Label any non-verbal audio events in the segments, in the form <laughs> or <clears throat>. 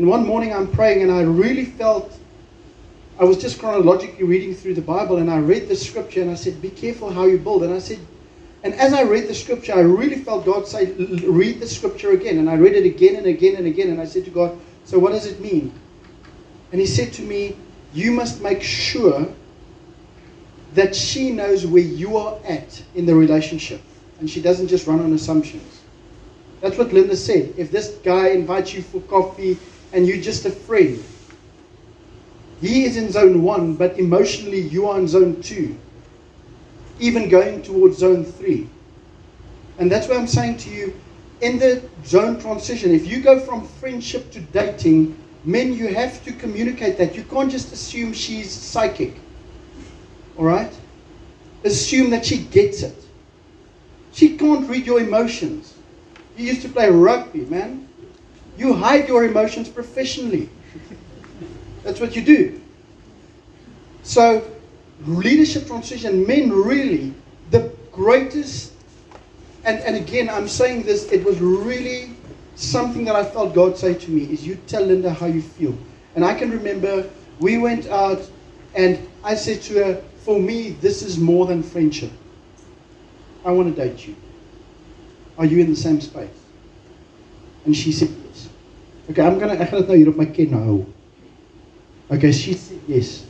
And one morning I'm praying and I really felt, I was just chronologically reading through the Bible and I read the scripture and I said, Be careful how you build. And I said, and as I read the scripture, I really felt God say, Read the scripture again. And I read it again and again and again. And I said to God, So what does it mean? And He said to me, You must make sure that she knows where you are at in the relationship. And she doesn't just run on assumptions. That's what Linda said. If this guy invites you for coffee and you're just a friend, he is in zone one, but emotionally you are in zone two, even going towards zone three. And that's why I'm saying to you, in the zone transition, if you go from friendship to dating, men, you have to communicate that. You can't just assume she's psychic. All right? Assume that she gets it. She can't read your emotions. You used to play rugby, man. You hide your emotions professionally. That's what you do. So, leadership transition, men really, the greatest, and, and again, I'm saying this, it was really something that I felt God say to me is you tell Linda how you feel. And I can remember we went out and I said to her, for me, this is more than friendship. I want to date you. Are you in the same space? And she said yes. Okay, I'm gonna ek gaan dit nou hier op my ken hou. Okay, she said yes.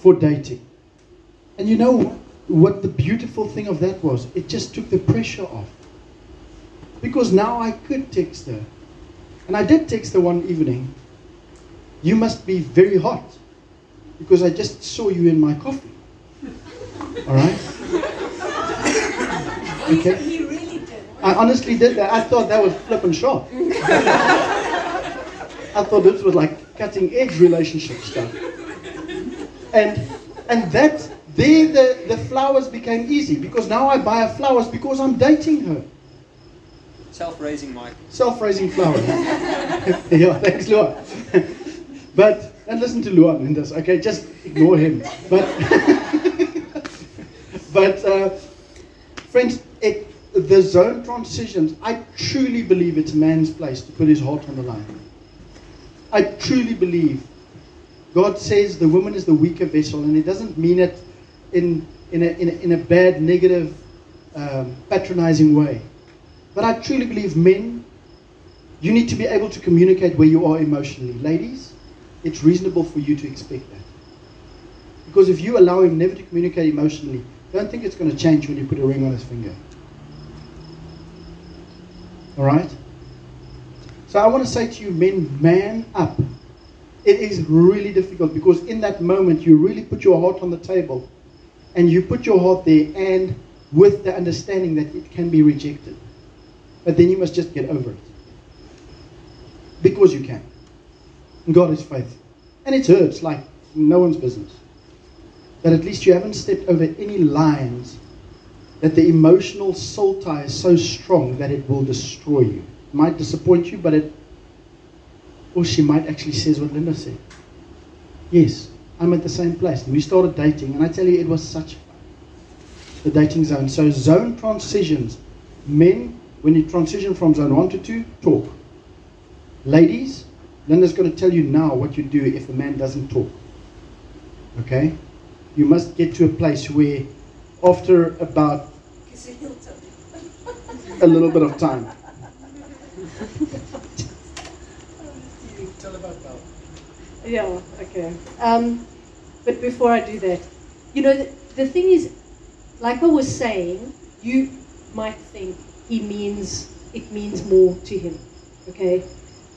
For dating. And you know what the beautiful thing of that was? It just took the pressure off. Because now I could text her. And I did text her one evening. You must be very hot because I just saw you in my coffee. All right? <laughs> Okay? He really did. I honestly did that. I thought that was flippin' sharp. I thought this was like cutting edge relationship stuff. And and that there the, the flowers became easy because now I buy her flowers because I'm dating her. Self-raising Mike. Self-raising flowers. <laughs> yeah, thanks, Luan. but and listen to Luan in this, okay? Just ignore him. But <laughs> but uh, friends, it, the zone transitions. I truly believe it's man's place to put his heart on the line. I truly believe God says the woman is the weaker vessel, and it doesn't mean it in in a in a, in a bad, negative, um, patronizing way. But I truly believe men, you need to be able to communicate where you are emotionally. Ladies, it's reasonable for you to expect that. Because if you allow him never to communicate emotionally, don't think it's going to change when you put a ring on his finger. All right? So I want to say to you, men, man up. It is really difficult because in that moment you really put your heart on the table and you put your heart there and with the understanding that it can be rejected. But then you must just get over it. Because you can. God is faithful. And it hurts like no one's business. But at least you haven't stepped over any lines that the emotional soul tie is so strong that it will destroy you. It might disappoint you, but it or she might actually says what Linda said. Yes, I'm at the same place. And we started dating, and I tell you, it was such fun. The dating zone. So zone transitions. Men, when you transition from zone one to two, talk. Ladies, Linda's going to tell you now what you do if a man doesn't talk. Okay? You must get to a place where, after about a little bit of time. Yeah, okay. Um, but before I do that, you know, the, the thing is, like I was saying, you might think he means, it means more to him, okay?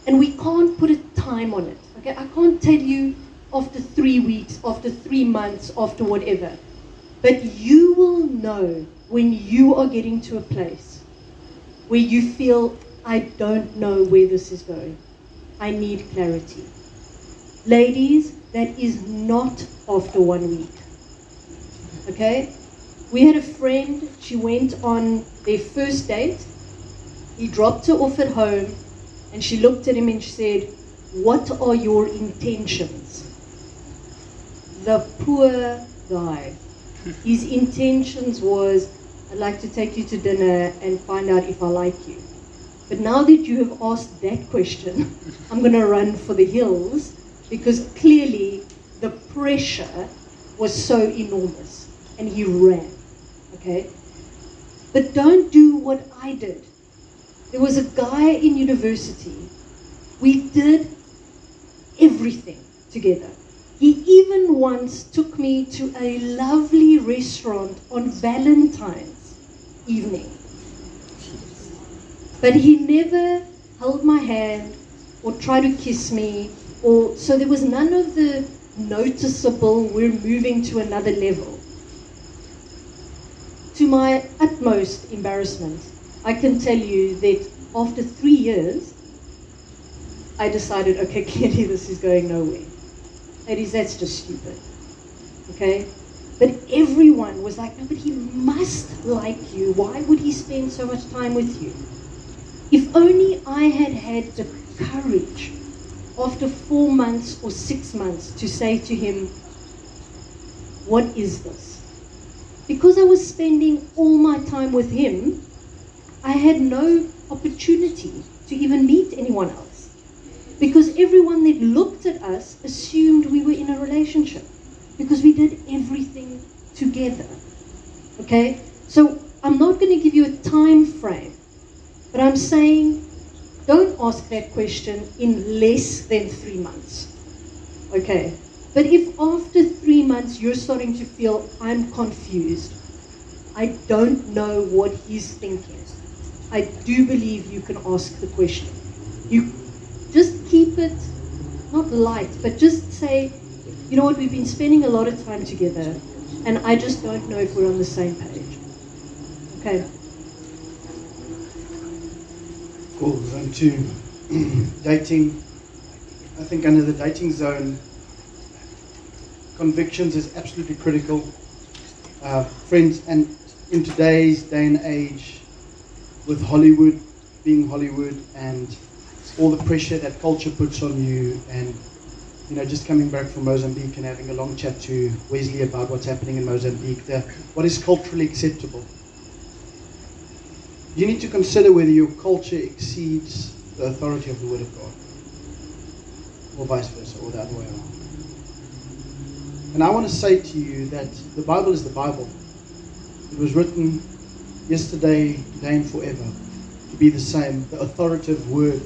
And we can't put a time on it, okay? I can't tell you after three weeks, after three months, after whatever. But you will know when you are getting to a place where you feel, I don't know where this is going. I need clarity. Ladies, that is not after one week. Okay? We had a friend, she went on their first date. He dropped her off at home and she looked at him and she said, What are your intentions? The poor guy. His intentions was, I'd like to take you to dinner and find out if I like you. But now that you have asked that question, I'm going to run for the hills because clearly the pressure was so enormous and he ran. Okay? But don't do what I did. There was a guy in university. We did everything together. He even once took me to a lovely restaurant on Valentine's evening. But he never held my hand or tried to kiss me or so there was none of the noticeable we're moving to another level. To my utmost embarrassment, I can tell you that after three years, I decided, okay, <laughs> clearly this is going nowhere. Ladies, that's just stupid. Okay? But everyone was like, no, but he must like you. Why would he spend so much time with you? If only I had had the courage after four months or six months to say to him, What is this? Because I was spending all my time with him, I had no opportunity to even meet anyone else. Because everyone that looked at us assumed we were in a relationship because we did everything together. Okay? So I'm not going to give you a time frame, but I'm saying don't ask that question in less than three months. Okay? But if after three months you're starting to feel, I'm confused, I don't know what he's thinking, I do believe you can ask the question. You keep it not light, but just say, you know what, we've been spending a lot of time together, and I just don't know if we're on the same page. Okay. Cool. Zone two. <clears throat> dating. I think under the dating zone, convictions is absolutely critical. Uh, friends, and in today's day and age, with Hollywood being Hollywood and all the pressure that culture puts on you, and you know, just coming back from Mozambique and having a long chat to Wesley about what's happening in Mozambique, the, what is culturally acceptable you need to consider whether your culture exceeds the authority of the Word of God, or vice versa, or the other way around. And I want to say to you that the Bible is the Bible. It was written yesterday, today, and forever to be the same, the authoritative Word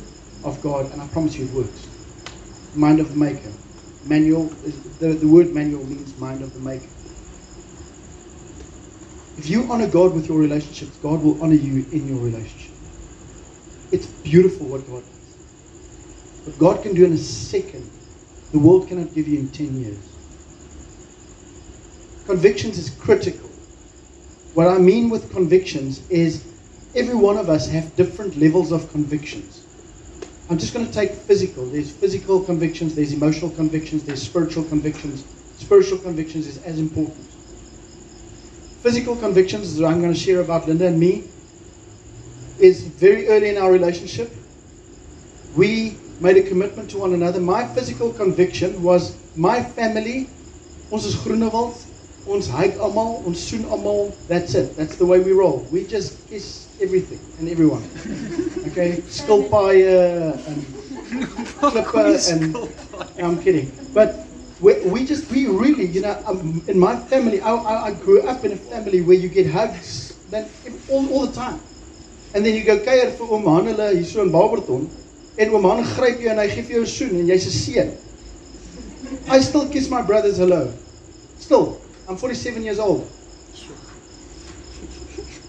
of God, and I promise you it works. Mind of the Maker. Manual, the, the word manual means mind of the Maker. If you honor God with your relationships, God will honor you in your relationship. It's beautiful what God does. What God can do in a second, the world cannot give you in 10 years. Convictions is critical. What I mean with convictions is every one of us have different levels of convictions. I'm just going to take physical. There's physical convictions, there's emotional convictions, there's spiritual convictions. Spiritual convictions is as important physical convictions that I'm going to share about Linda and me is very early in our relationship. We made a commitment to one another. My physical conviction was my family, ons is Groenewald, ons hike almal, ons soen that's it. That's the way we roll. We just kiss everything and everyone. <laughs> Okay? Skilpaaie and <laughs> klippe and I'm kidding. But we, we just, we really, you know, um, in my family, I, I, I, grew up in a family where you get hugs then, all, all the time. And then you go kuier vir oom Hanele hier so in Barberton en oom Han gryp jou en hy gee vir jou 'n soen en jy's 'n seun. I still kiss my brothers hello. Still, I'm 47 years old.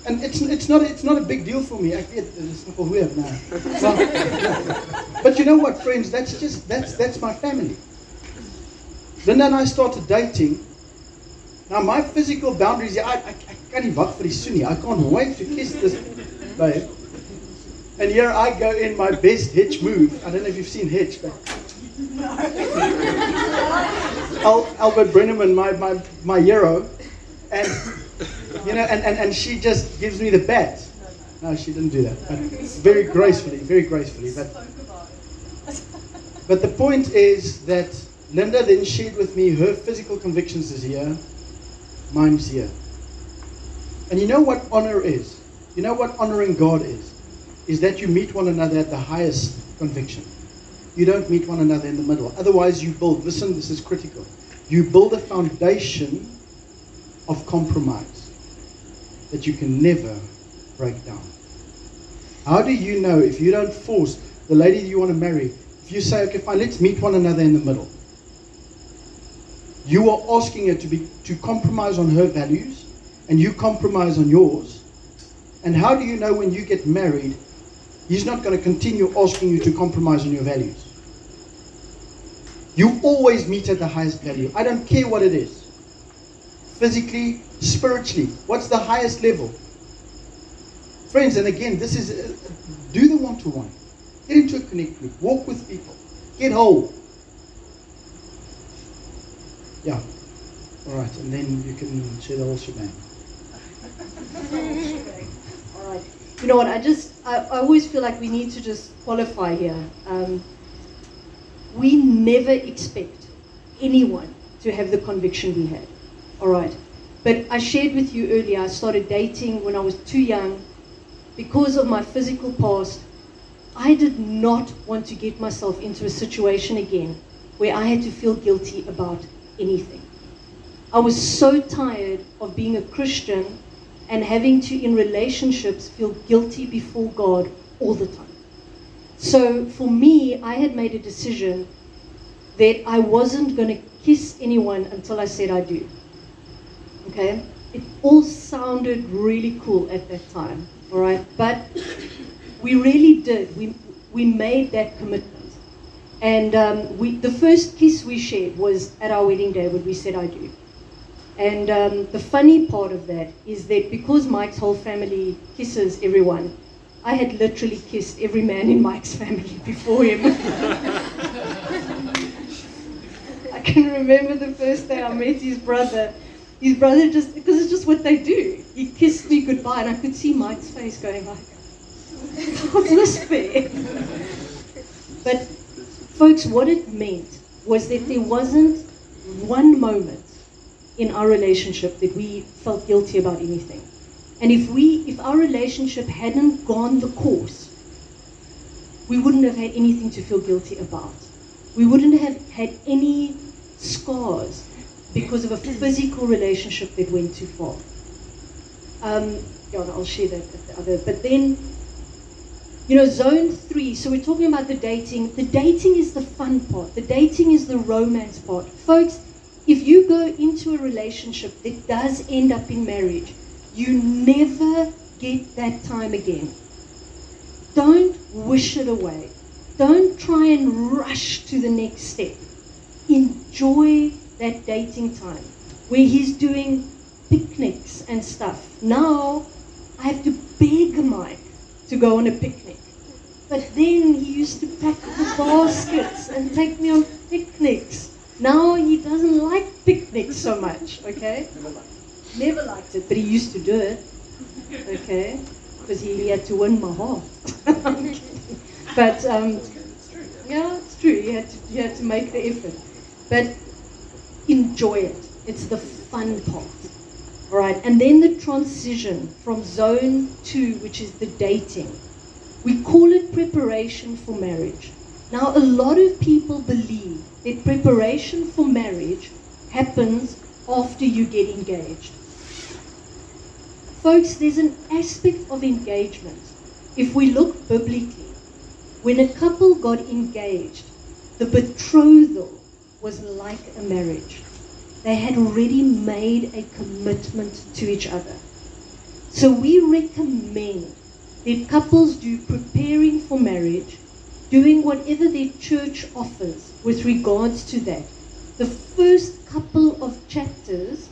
And it's it's not it's not a big deal for me. Ek weet dit is nogal weird now. But you know what friends, that's just that's that's my family. Linda and I started dating. Now my physical boundaries, I, I, I can't wag for soenie. I can't wait to kiss this babe. And here I go in my best hitch move. I don't know if you've seen Hitch, but <laughs> Al, Albert Brennaman, my, my, my hero, and you know, and, and, and she just gives me the bat. No, she didn't do that. But very gracefully, very gracefully. But, but the point is that Linda then shared with me her physical convictions is here, mine's here. And you know what honor is? You know what honoring God is? is that you meet one another at the highest conviction. You don't meet one another in the middle. Otherwise, you build, listen, this is critical. You build a foundation of compromise that you can never break down. How do you know if you don't force the lady you want to marry, if you say, okay, fine, let's meet one another in the middle, you are asking her to, be, to compromise on her values and you compromise on yours. And how do you know when you get married, he's not going to continue asking you to compromise on your values? You always meet at the highest value. I don't care what it is. Physically, spiritually, what's the highest level? Friends, and again, this is uh, do the one to one. Get into a connect group. Walk with people. Get whole. Yeah. All right, and then you can share the whole shebang. <laughs> All right. You know what? I just, I, I always feel like we need to just qualify here. Um, we never expect anyone to have the conviction we had. All right. But I shared with you earlier, I started dating when I was too young. Because of my physical past, I did not want to get myself into a situation again where I had to feel guilty about anything. I was so tired of being a Christian and having to, in relationships, feel guilty before God all the time. So for me, I had made a decision that I wasn't going to kiss anyone until I said I do. Okay? It all sounded really cool at that time, all right? But we really did. We, we made that commitment. And um, we, the first kiss we shared was at our wedding day when we said I do. And um, the funny part of that is that because Mike's whole family kisses everyone, I had literally kissed every man in Mike's family <laughs> before him. <laughs> I can remember the first day I met his brother. His brother just, because it's just what they do. He kissed me goodbye, and I could see Mike's face going like, what's this fair? but Folks, what it meant was that there wasn't one moment in our relationship that we felt guilty about anything. And if we if our relationship hadn't gone the course, we wouldn't have had anything to feel guilty about. We wouldn't have had any scars because of a physical relationship that went too far. Um, yeah, I'll share that with the other. But then you know, zone three, so we're talking about the dating. The dating is the fun part, the dating is the romance part. Folks, if you go into a relationship that does end up in marriage, you never get that time again. Don't wish it away. Don't try and rush to the next step. Enjoy that dating time where he's doing picnics and stuff. Now I have to beg Mike to go on a picnic. But then he used to pack the baskets and take me on picnics. Now he doesn't like picnics so much, okay? Never liked it, but he used to do it, okay? Because he, he, had to win my heart. <laughs> but, um, yeah, it's true. He had, to, he had to make the effort. But enjoy it. It's the fun part. All right, and then the transition from zone two, which is the dating. We call it preparation for marriage. Now, a lot of people believe that preparation for marriage happens after you get engaged. Folks, there's an aspect of engagement. If we look biblically, when a couple got engaged, the betrothal was like a marriage. They had already made a commitment to each other. So we recommend that couples do preparing for marriage, doing whatever their church offers with regards to that. The first couple of chapters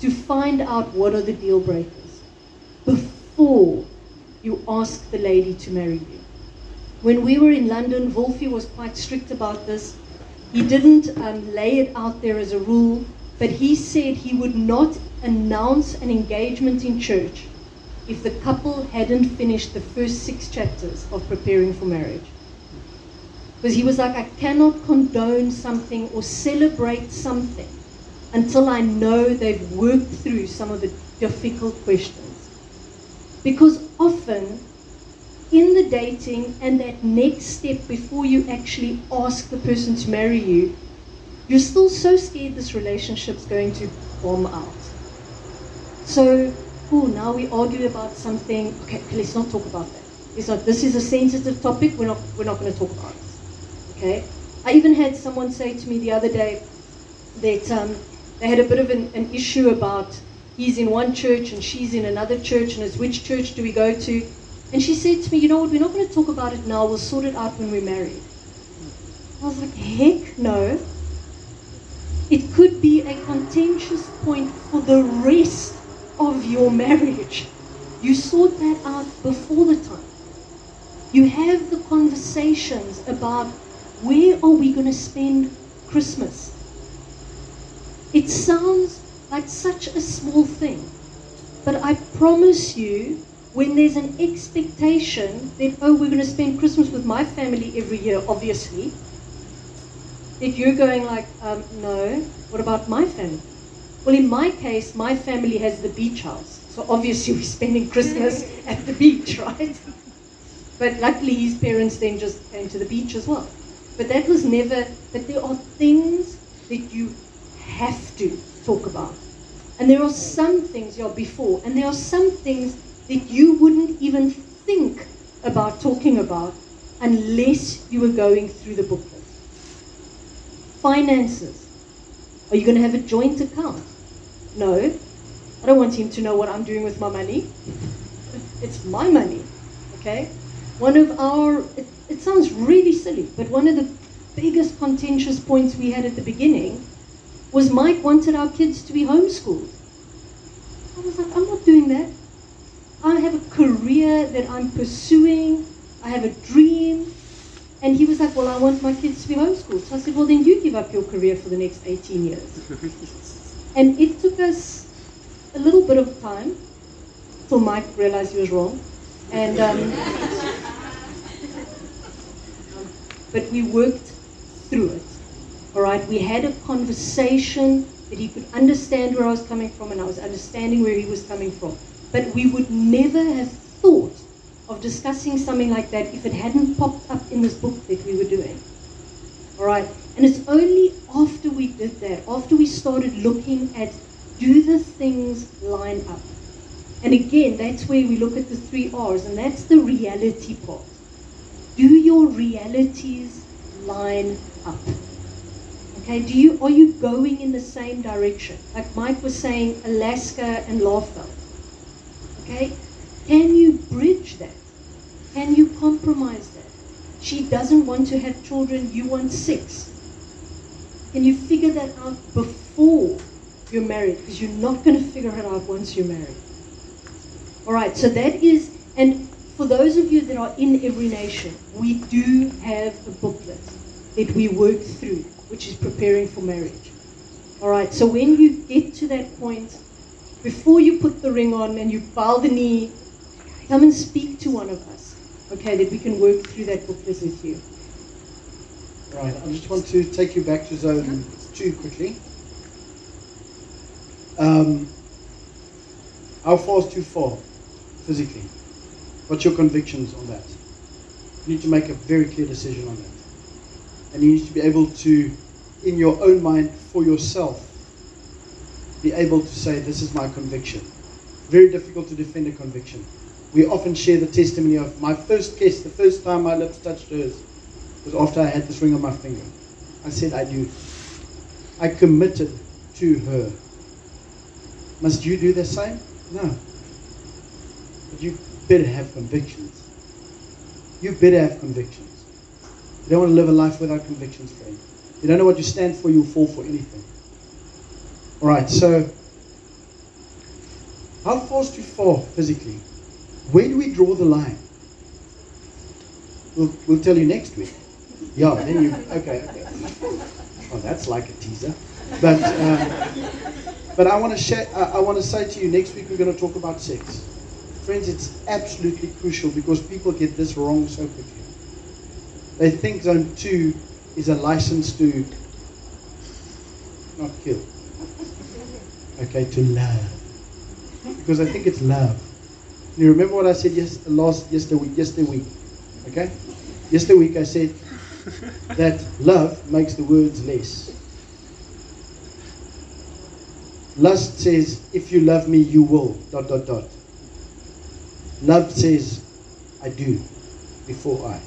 to find out what are the deal breakers before you ask the lady to marry you. When we were in London, Wolfie was quite strict about this. He didn't um, lay it out there as a rule, but he said he would not announce an engagement in church if the couple hadn't finished the first six chapters of preparing for marriage. Because he was like, I cannot condone something or celebrate something until I know they've worked through some of the difficult questions. Because often in the dating and that next step before you actually ask the person to marry you, you're still so scared this relationship's going to bomb out. So, oh, now we argue about something. Okay, let's not talk about that. It's not. This is a sensitive topic. We're not. We're not going to talk about it. Okay. I even had someone say to me the other day that um, they had a bit of an, an issue about he's in one church and she's in another church, and it's which church do we go to? And she said to me, you know what? We're not going to talk about it now. We'll sort it out when we're married. I was like, heck no. It could be a contentious point for the rest of your marriage. You sort that out before the time. You have the conversations about where are we going to spend Christmas. It sounds like such a small thing, but I promise you, when there's an expectation that, oh, we're going to spend Christmas with my family every year, obviously, that you're going like, um, no, what about my family? Well, in my case, my family has the beach house. So obviously <laughs> we're spending Christmas <laughs> at the beach, right? But luckily his parents then just came to the beach as well. But that was never, but there are things that you have to talk about. And there are some things, yeah, before, and there are some things that you wouldn't even think about talking about unless you were going through the booklet. Finances. Are you going to have a joint account? No. I don't want him to know what I'm doing with my money. It's my money. Okay? One of our, it, it sounds really silly, but one of the biggest contentious points we had at the beginning was Mike wanted our kids to be homeschooled. I was like, I'm not doing that. I have a career that I'm pursuing. I have a dream. And he was like, Well, I want my kids to be homeschooled. So I said, Well, then you give up your career for the next 18 years. <laughs> and it took us a little bit of time till Mike realized he was wrong. And um, <laughs> but we worked through it. All right, we had a conversation that he could understand where I was coming from, and I was understanding where he was coming from. But we would never have thought of discussing something like that if it hadn't popped up in this book that we were doing. All right, and it's only after we did that, after we started looking at do the things line up. And again, that's where we look at the three R's, and that's the reality part. Do your realities line up? Okay, do you are you going in the same direction? Like Mike was saying, Alaska and Laughlin. Okay? Can you bridge that? Can you compromise that? She doesn't want to have children, you want six. Can you figure that out before you're married? Because you're not going to figure it out once you're married. All right, so that is, and for those of you that are in every nation, we do have a booklet that we work through, which is preparing for marriage. All right, so when you get to that point, before you put the ring on and you bow the knee, come and speak to one of us, okay, that we can work through that booklet with you. Right, I just want to take you back to zone two quickly. Um, how far is too far physically? What's your convictions on that? You need to make a very clear decision on that. And you need to be able to, in your own mind, for yourself, be able to say, This is my conviction. Very difficult to defend a conviction. We often share the testimony of my first kiss, the first time my lips touched hers, was after I had this ring on my finger. I said, I do. I committed to her. Must you do the same? No. But you better have convictions. You better have convictions. You don't want to live a life without convictions, friend. You don't know what you stand for, you'll fall for anything. All right, so how far do too fall physically? Where do we draw the line? We'll, we'll tell you next week. Yeah, then you, okay, okay. Oh, that's like a teaser. But, uh, but I want to share, I, I want to say to you, next week we're going to talk about sex. Friends, it's absolutely crucial because people get this wrong so quickly. They think zone two is a license to not kill. Okay, to love. Because I think it's love. You remember what I said yes, last yesterday week? Yesterday week, okay? Yesterday week I said <laughs> that love makes the words less. Lust says, if you love me, you will. Dot dot dot. Love says, I do before I.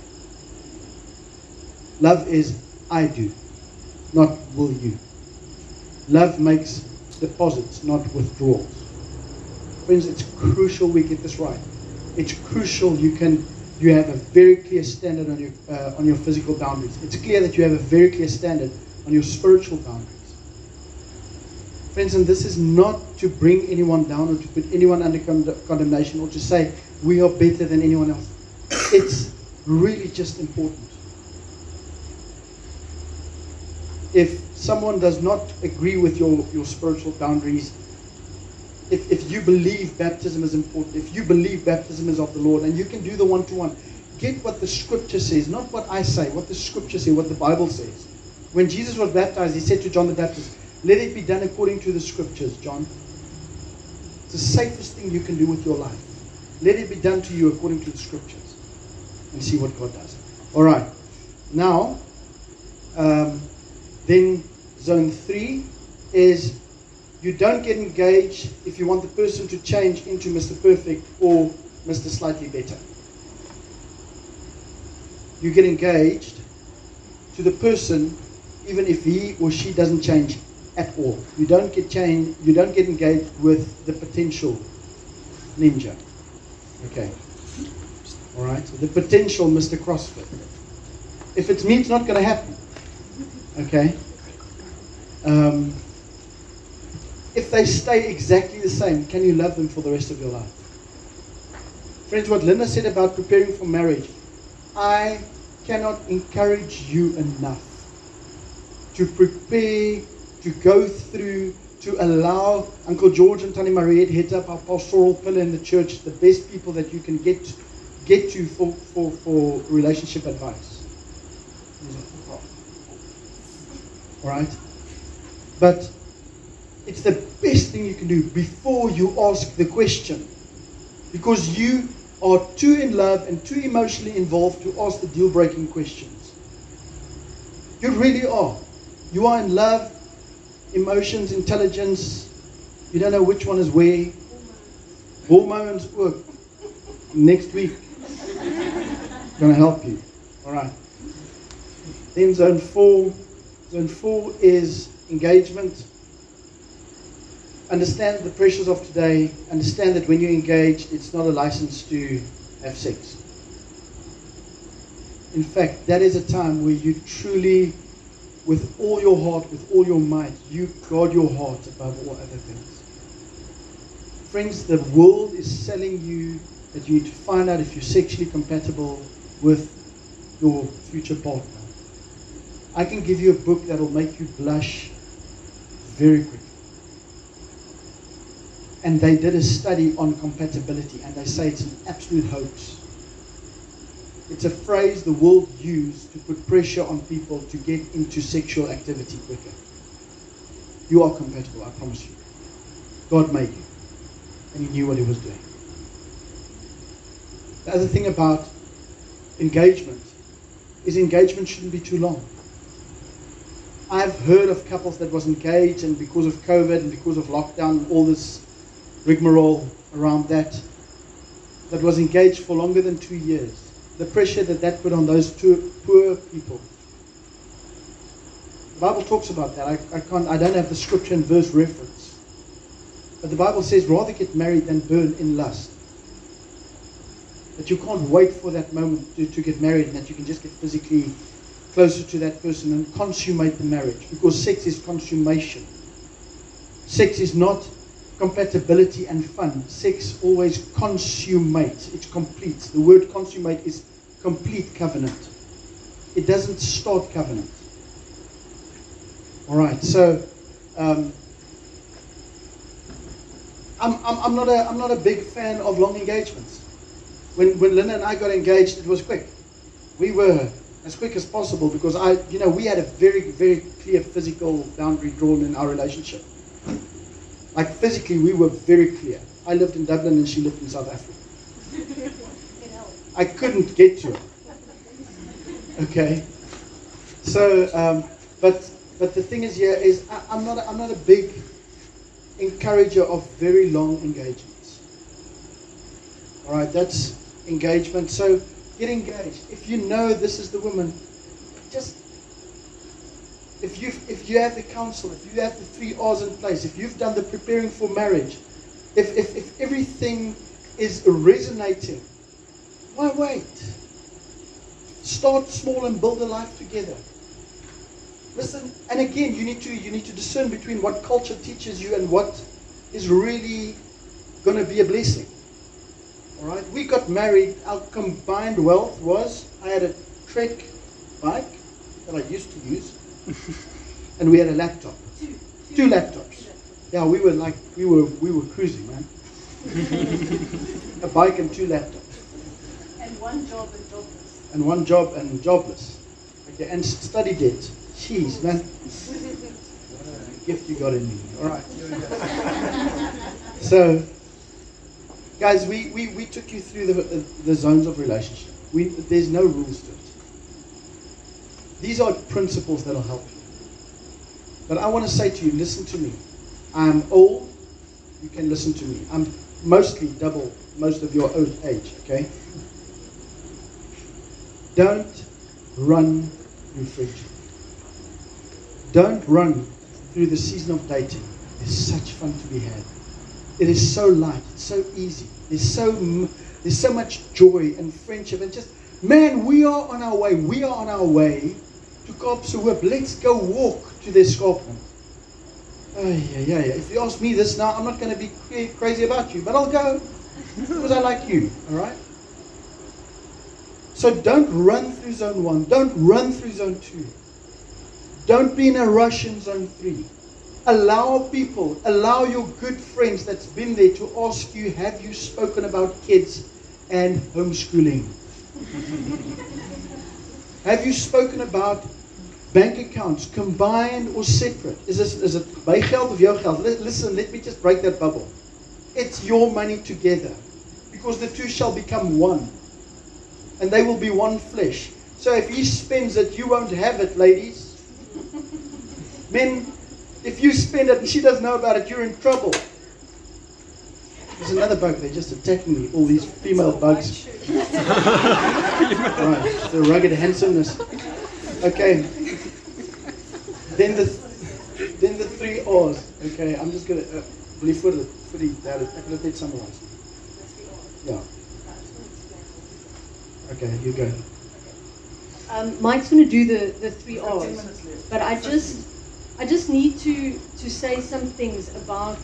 Love is I do, not will you. Love makes deposits, not withdrawals. Friends, it's crucial we get this right. It's crucial you can you have a very clear standard on your uh, on your physical boundaries. It's clear that you have a very clear standard on your spiritual boundaries. Friends, and this is not to bring anyone down or to put anyone under con- condemnation or to say we are better than anyone else. It's really just important. If someone does not agree with your, your spiritual boundaries, if, if you believe baptism is important, if you believe baptism is of the Lord, and you can do the one to one, get what the scripture says, not what I say, what the scripture says, what the Bible says. When Jesus was baptized, he said to John the Baptist, Let it be done according to the scriptures, John. It's the safest thing you can do with your life. Let it be done to you according to the scriptures. And see what God does. All right. Now, um, then zone three is you don't get engaged if you want the person to change into Mr. Perfect or Mr. Slightly Better. You get engaged to the person even if he or she doesn't change at all. You don't get change, you don't get engaged with the potential ninja. Okay. All right. The potential Mr. CrossFit. If it's me, it's not going to happen. Okay. Um, if they stay exactly the same, can you love them for the rest of your life? Friends, what Linda said about preparing for marriage, I cannot encourage you enough to prepare, to go through, to allow Uncle George and Tannie Marie heads up our pastoral pillar in the church, the best people that you can get get to for, for, for relationship advice. All right? But it's the best thing you can do before you ask the question. Because you are too in love and too emotionally involved to ask the deal breaking questions. You really are. You are in love, emotions, intelligence. You don't know which one is where. Hormones work. Next week. To help you. All right. Then zone four. Zone four is engagement. Understand the pressures of today. Understand that when you engage, it's not a license to have sex. In fact, that is a time where you truly, with all your heart, with all your might, you guard your heart above all other things. Friends, the world is selling you that you need to find out if you're sexually compatible with your future partner. I can give you a book that will make you blush very quickly. And they did a study on compatibility, and they say it's an absolute hoax. It's a phrase the world used to put pressure on people to get into sexual activity quicker. You are compatible, I promise you. God made you, and He knew what He was doing. The other thing about engagement is engagement shouldn't be too long. I've heard of couples that was engaged and because of COVID and because of lockdown, and all this rigmarole around that, that was engaged for longer than two years. The pressure that that put on those two poor people. The Bible talks about that. I, I can't. I don't have the scripture and verse reference, but the Bible says rather get married than burn in lust. That you can't wait for that moment to, to get married, and that you can just get physically closer to that person and consummate the marriage because sex is consummation. Sex is not compatibility and fun. Sex always consummates, it's complete. The word consummate is complete covenant, it doesn't start covenant. All right, so um, I'm, I'm, I'm, not a, I'm not a big fan of long engagements. When, when Linda and I got engaged, it was quick. We were as quick as possible because I, you know, we had a very, very clear physical boundary drawn in our relationship. Like physically, we were very clear. I lived in Dublin and she lived in South Africa. I couldn't get to her. Okay. So, um, but but the thing is here is I, I'm not I'm not a big encourager of very long engagements. All right, that's engagement. So get engaged. If you know this is the woman, just if you if you have the counsel, if you have the three R's in place, if you've done the preparing for marriage, if if, if everything is resonating, why wait? Start small and build a life together. Listen, and again, you need to you need to discern between what culture teaches you and what is really going to be a blessing. All right, we got married. Our combined wealth was I had a Trek bike that I used to use, <laughs> and we had a laptop, two laptops. Yeah, we were like we were we were cruising, man. <laughs> a bike and two laptops. And one job and jobless. And one job and jobless. Okay, and study debt. Jeez, man. <laughs> gift you got in me. All right. so, guys, we, we, we took you through the, the zones of relationship. We, there's no rules to it. These are principles that'll help you. But I want to say to you, listen to me. I'm old. You can listen to me. I'm mostly double most of your old age, okay? Don't run through friendship. Don't run through the season of dating. There's such fun to be had. It is so light. It's so easy. There's so there's so much joy and friendship and just man, we are on our way. We are on our way to Kaapse Let's go walk to the escarpment. Oh, yeah, yeah, yeah. If you ask me this now, I'm not going to be crazy about you, but I'll go because I like you. All right. So don't run through zone one. Don't run through zone two. Don't be in a rush in zone three. Allow people, allow your good friends that's been there to ask you, have you spoken about kids and homeschooling? <laughs> have you spoken about bank accounts, combined or separate? Is, this, is it my geld of your geld? Listen, let me just break that bubble. It's your money together because the two shall become one and they will be one flesh. So if he spends it, you won't have it, ladies. Men, if you spend it and she doesn't know about it, you're in trouble. There's another bug. They're just attacking me. All these female bugs. <laughs> right, the rugged handsomeness. Okay. Then the then the three R's. Okay, I'm just gonna uh, believe for the for the that ek wil dit summarize. Yeah. Okay, you go. Um, Mike's going to do the, the three R's, but I just I just need to to say some things about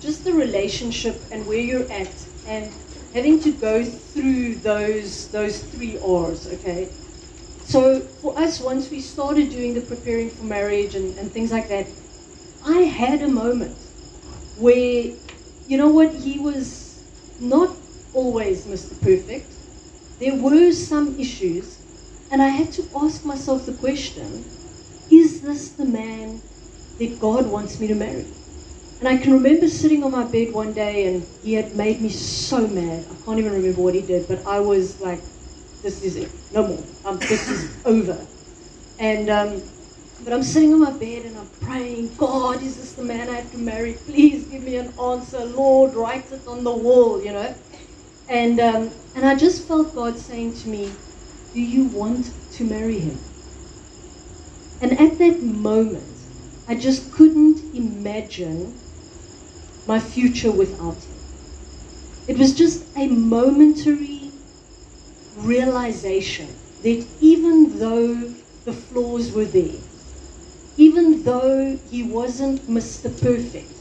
just the relationship and where you're at, and having to go through those those three R's. Okay, so for us, once we started doing the preparing for marriage and, and things like that, I had a moment where you know what he was not always Mr. Perfect there were some issues, and I had to ask myself the question is this the man that God wants me to marry? And I can remember sitting on my bed one day, and he had made me so mad. I can't even remember what he did, but I was like, this is it, no more. Um, this is <coughs> over. And um, but I'm sitting on my bed and I'm praying, God, is this the man I have to marry? Please give me an answer. Lord, write it on the wall, you know. And, um, and I just felt God saying to me, Do you want to marry him? And at that moment, I just couldn't imagine my future without him. It was just a momentary realization that even though the flaws were there, even though he wasn't Mr. Perfect,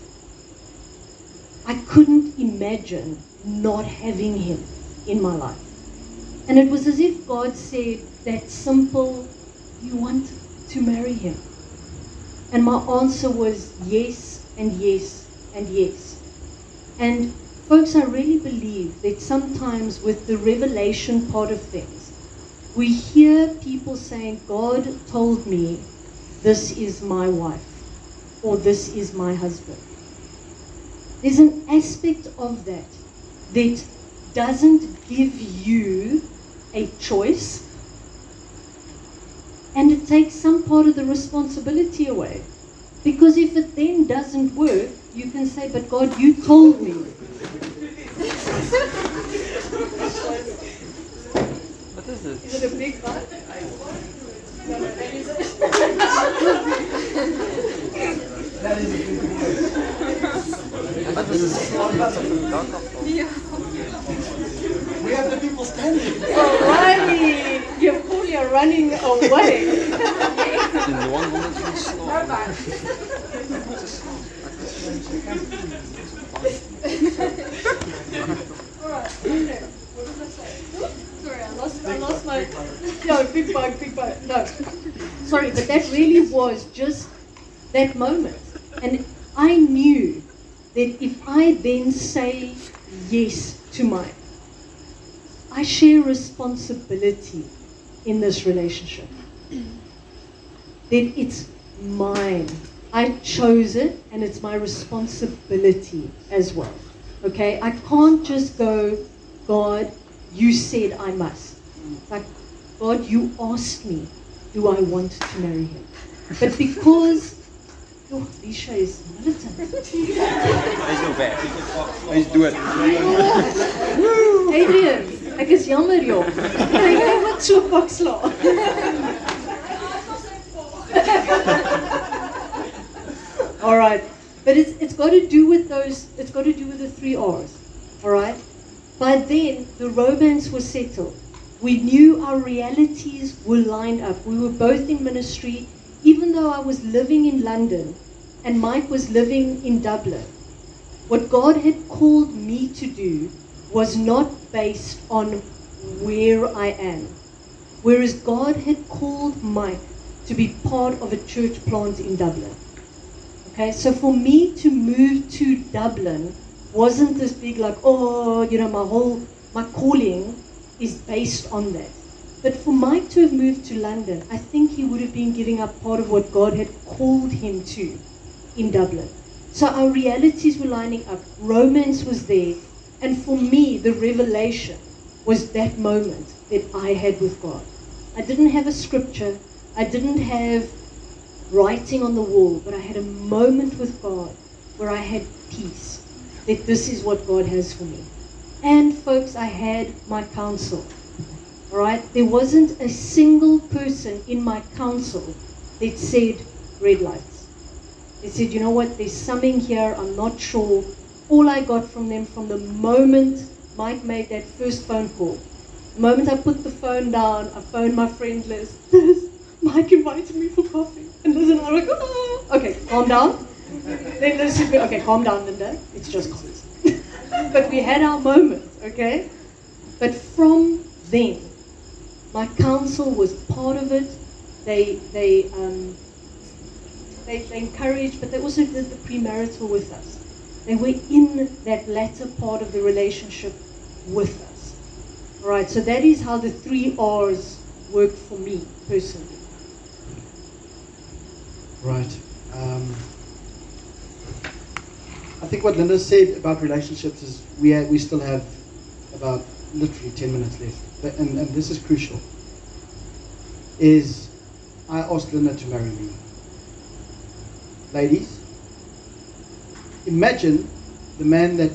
I couldn't imagine not having him in my life. And it was as if God said, that simple, you want to marry him. And my answer was yes, and yes, and yes. And folks, I really believe that sometimes with the revelation part of things, we hear people saying, God told me this is my wife, or this is my husband. There's an aspect of that that doesn't give you a choice and it takes some part of the responsibility away. Because if it then doesn't work, you can say, But God, you told me. What is it? Is it a big butt? Wat is het? Wat is het? Dank afval. We have the people standing. Alrighty! Cool, you're running away. In one woman van snor. Sorry, I lost, I lost my. No, big bug, big bug. No. Sorry, but that really was just that moment. And I knew that if I then say yes to Mike, I share responsibility in this relationship. Then it's mine. I chose it and it's my responsibility as well. Okay? I can't just go, God, you said I must. Like, God, you asked me, do I want to marry him? But because, oh, Lisha is is nog weg. Is dood. Adrian, ek is jammer joh. Kry jy wat so pak sla? All right. But it's it's got to do with those it's got to do with the 3 R's. All right? By then the romance was settled. We knew our realities were lined up. We were both in ministry even though I was living in London and Mike was living in Dublin. What God had called me to do was not based on where I am. Whereas God had called Mike to be part of a church plant in Dublin. Okay, so for me to move to Dublin wasn't this big like, oh, you know, my whole my calling is based on that. But for Mike to have moved to London, I think he would have been giving up part of what God had called him to in Dublin. So our realities were lining up. Romance was there. And for me, the revelation was that moment that I had with God. I didn't have a scripture, I didn't have writing on the wall, but I had a moment with God where I had peace. That this is what God has for me. And folks, I had my counsel. All right? There wasn't a single person in my council that said red lights. They said, you know what, there's something here, I'm not sure. All I got from them from the moment Mike made that first phone call, the moment I put the phone down, I phoned my friend Liz. <laughs> Liz, Mike invited me for coffee. And Liz and I were like, oh, okay, calm down. Then Liz said, okay, calm down, Linda. It's just coffee. <laughs> but we had our moment, okay? But from then, my council was part of it. They, they, um, they, they encouraged, but they also did the premarital with us. They were in that latter part of the relationship with us. All right, so that is how the three R's work for me personally. Right. Um, I think what Linda said about relationships is we ha- we still have about literally ten minutes left, and, and this is crucial. Is I asked Linda to marry me. Ladies, imagine the man that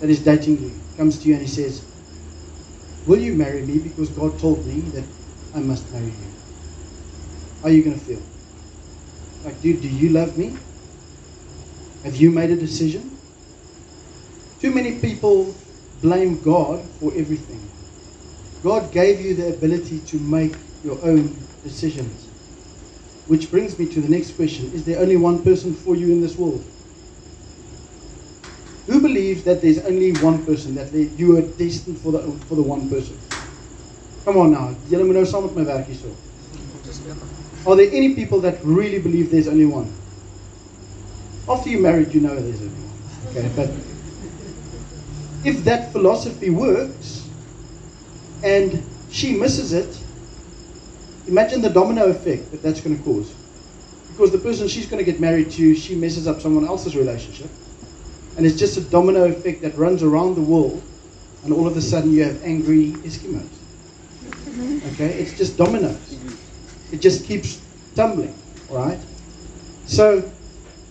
that is dating you comes to you and he says, "Will you marry me? Because God told me that I must marry you." How are you going to feel? Like, dude, do you love me? Have you made a decision? Too many people blame God for everything. God gave you the ability to make your own decisions. Which brings me to the next question Is there only one person for you in this world? Who believes that there's only one person, that you are destined for the, for the one person? Come on now. Julle moet nou saam met my werk. Are there any people that really believe there's only one? After you're married, you know there's only one. Okay, but if that philosophy works and she misses it, imagine the domino effect that that's going to cause. Because the person she's going to get married to, she messes up someone else's relationship. And it's just a domino effect that runs around the world and all of a sudden you have angry Eskimos. Okay, it's just dominoes. It just keeps tumbling, right? So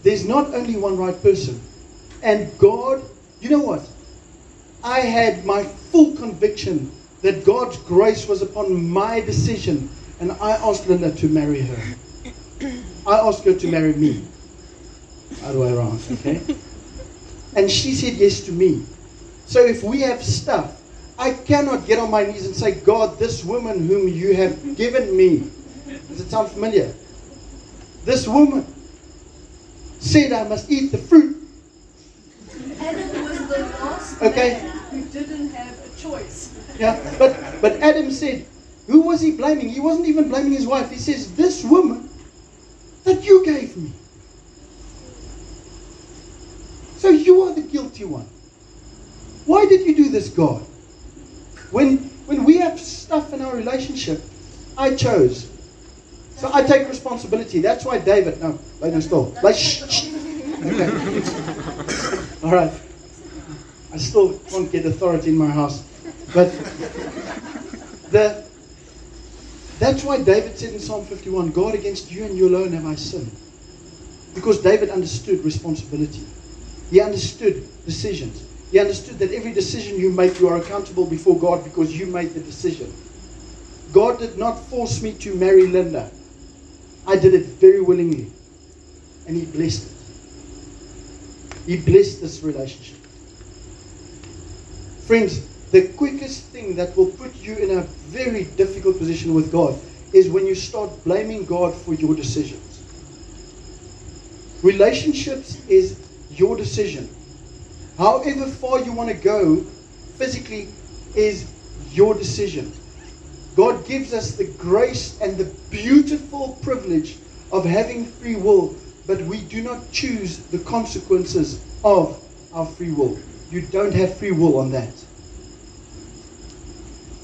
there's not only one right person, and God, you know what? I had my full conviction that God's grace was upon my decision, and I asked Linda to marry her. I asked her to marry me. Other way around, okay? And she said yes to me. So if we have stuff, I cannot get on my knees and say, God, this woman whom you have given me, does it sound familiar? This woman said I must eat the fruit. Adam was the last Okay. man who didn't have a choice. Yeah, but but Adam said, who was he blaming? He wasn't even blaming his wife. He says, this woman that you gave me. So you are the guilty one. Why did you do this, God? When when we have stuff in our relationship, I chose. So I take responsibility. That's why David, no, lay no still. Lay, shh. Okay. All right. I still can't get authority in my house. But the, that's why David said in Psalm 51 God, against you and you alone have I sinned. Because David understood responsibility, he understood decisions. He understood that every decision you make, you are accountable before God because you made the decision. God did not force me to marry Linda. I did it very willingly. And He blessed it. He blessed this relationship. Friends, the quickest thing that will put you in a very difficult position with God is when you start blaming God for your decisions. Relationships is your decision. However far you want to go physically is your decision. God gives us the grace and the beautiful privilege of having free will, but we do not choose the consequences of our free will. You don't have free will on that.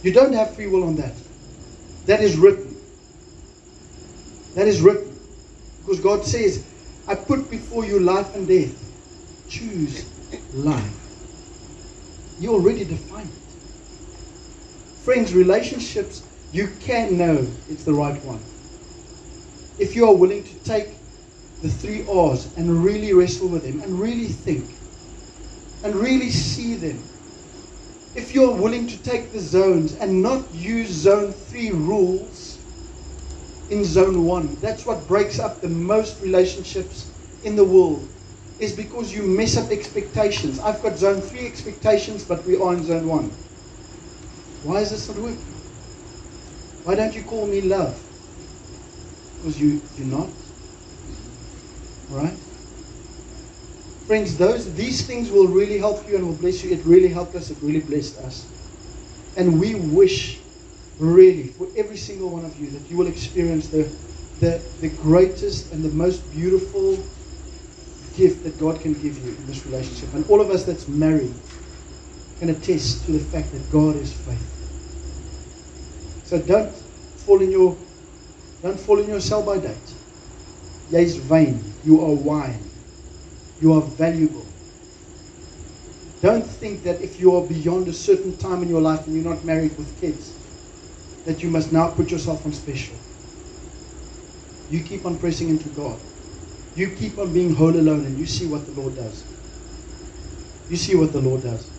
You don't have free will on that. That is written. That is written. Because God says, I put before you life and death. Choose life. You already defined it. Friends, relationships, you can know it's the right one. If you are willing to take the three R's and really wrestle with them and really think and really see them. If you are willing to take the zones and not use zone three rules in zone one, that's what breaks up the most relationships in the world is because you mess up expectations. I've got zone three expectations, but we are in zone one. Why is this not working? Why don't you call me love? Because you, you're not. Alright? Friends, those these things will really help you and will bless you. It really helped us, it really blessed us. And we wish really for every single one of you that you will experience the the, the greatest and the most beautiful gift that God can give you in this relationship. And all of us that's married can attest to the fact that God is faithful. So don't fall in your don't fall in your sell by date. Jy's vain. You are wine. You are valuable. Don't think that if you are beyond a certain time in your life and you're not married with kids, that you must now put yourself on special. You keep on pressing into God. You keep on being whole alone and you see what the Lord does. You see what the Lord does.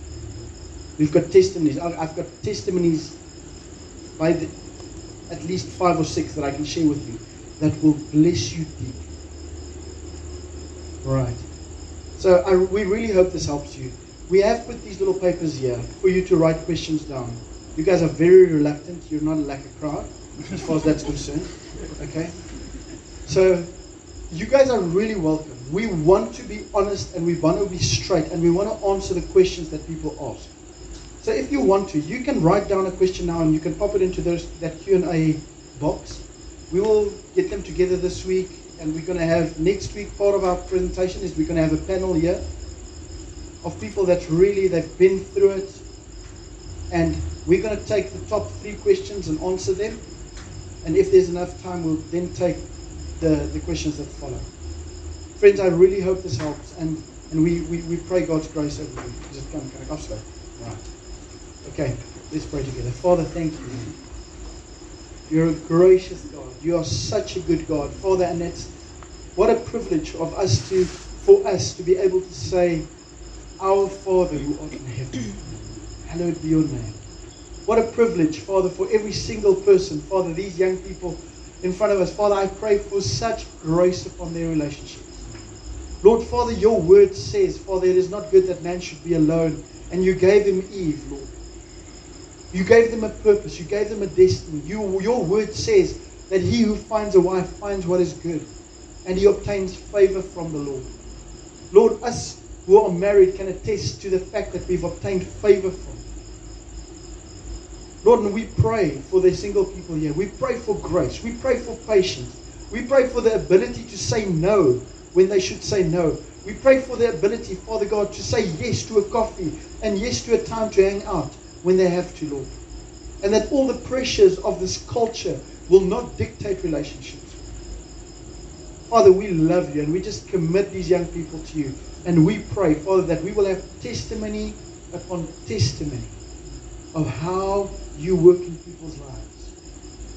We've got testimonies. I've got testimonies by the, at least five or six that I can share with you that will bless you deep. Right. So I, we really hope this helps you. We have put these little papers here for you to write questions down. You guys are very reluctant. You're not like a crowd, as far as that's concerned. Okay? So you guys are really welcome. We want to be honest and we want to be straight and we want to answer the questions that people ask. So if you want to, you can write down a question now and you can pop it into those, that Q&A box. We will get them together this week and we're going to have next week part of our presentation is we're going to have a panel here of people that really they've been through it and we're going to take the top three questions and answer them and if there's enough time we'll then take the, the questions that follow friends i really hope this helps and, and we, we, we pray god's grace over you it come? Can I? Right. Okay, let's pray together. Father, thank you. You're a gracious God. You are such a good God, Father, and it's what a privilege of us to, for us to be able to say, Our Father who art in heaven, hallowed be your name. What a privilege, Father, for every single person, Father, these young people in front of us. Father, I pray for such grace upon their relationships. Lord, Father, your word says, Father, it is not good that man should be alone. And you gave him Eve, Lord. You gave them a purpose. You gave them a destiny. You, your word says that he who finds a wife finds what is good. And he obtains favor from the Lord. Lord, us who are married can attest to the fact that we've obtained favor from you. Lord, and we pray for the single people here. We pray for grace. We pray for patience. We pray for the ability to say no when they should say no. We pray for the ability, Father God, to say yes to a coffee and yes to a time to hang out when they have to, Lord. And that all the pressures of this culture will not dictate relationships. Father, we love you and we just commit these young people to you. And we pray, Father, that we will have testimony upon testimony of how you work in people's lives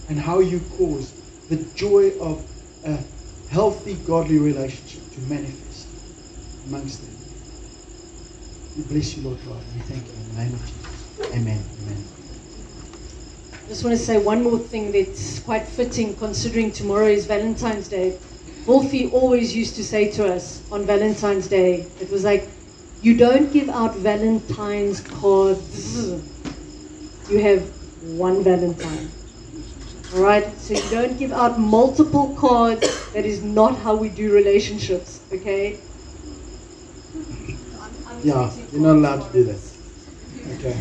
and how you cause the joy of a healthy, godly relationship to manifest amongst them. We bless you, Lord God, and we thank you in the name of Jesus. Amen. Amen. I just want to say one more thing that's quite fitting considering tomorrow is Valentine's Day. Wolfie always used to say to us on Valentine's Day, it was like, you don't give out Valentine's cards. You have one Valentine. All right? So you don't give out multiple cards. That is not how we do relationships, okay? Yeah, you're not allowed to do that. Okay.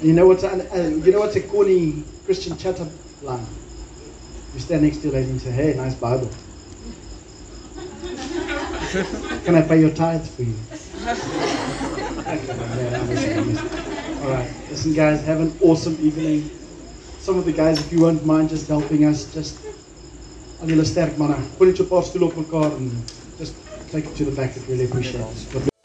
You know what's uh, you know what's a corny Christian chatter line? You stand next to a lady and say, "Hey, nice Bible. <laughs> Can I pay your tithes for you?" <laughs> Okay, yeah, I'm messing, I'm messing. All right, listen, guys, have an awesome evening. Some of the guys, if you won't mind just helping us, just al julle sterk manne, gooi net so 'n paar stoele op mekaar en just take it to the back. I'd really appreciate it.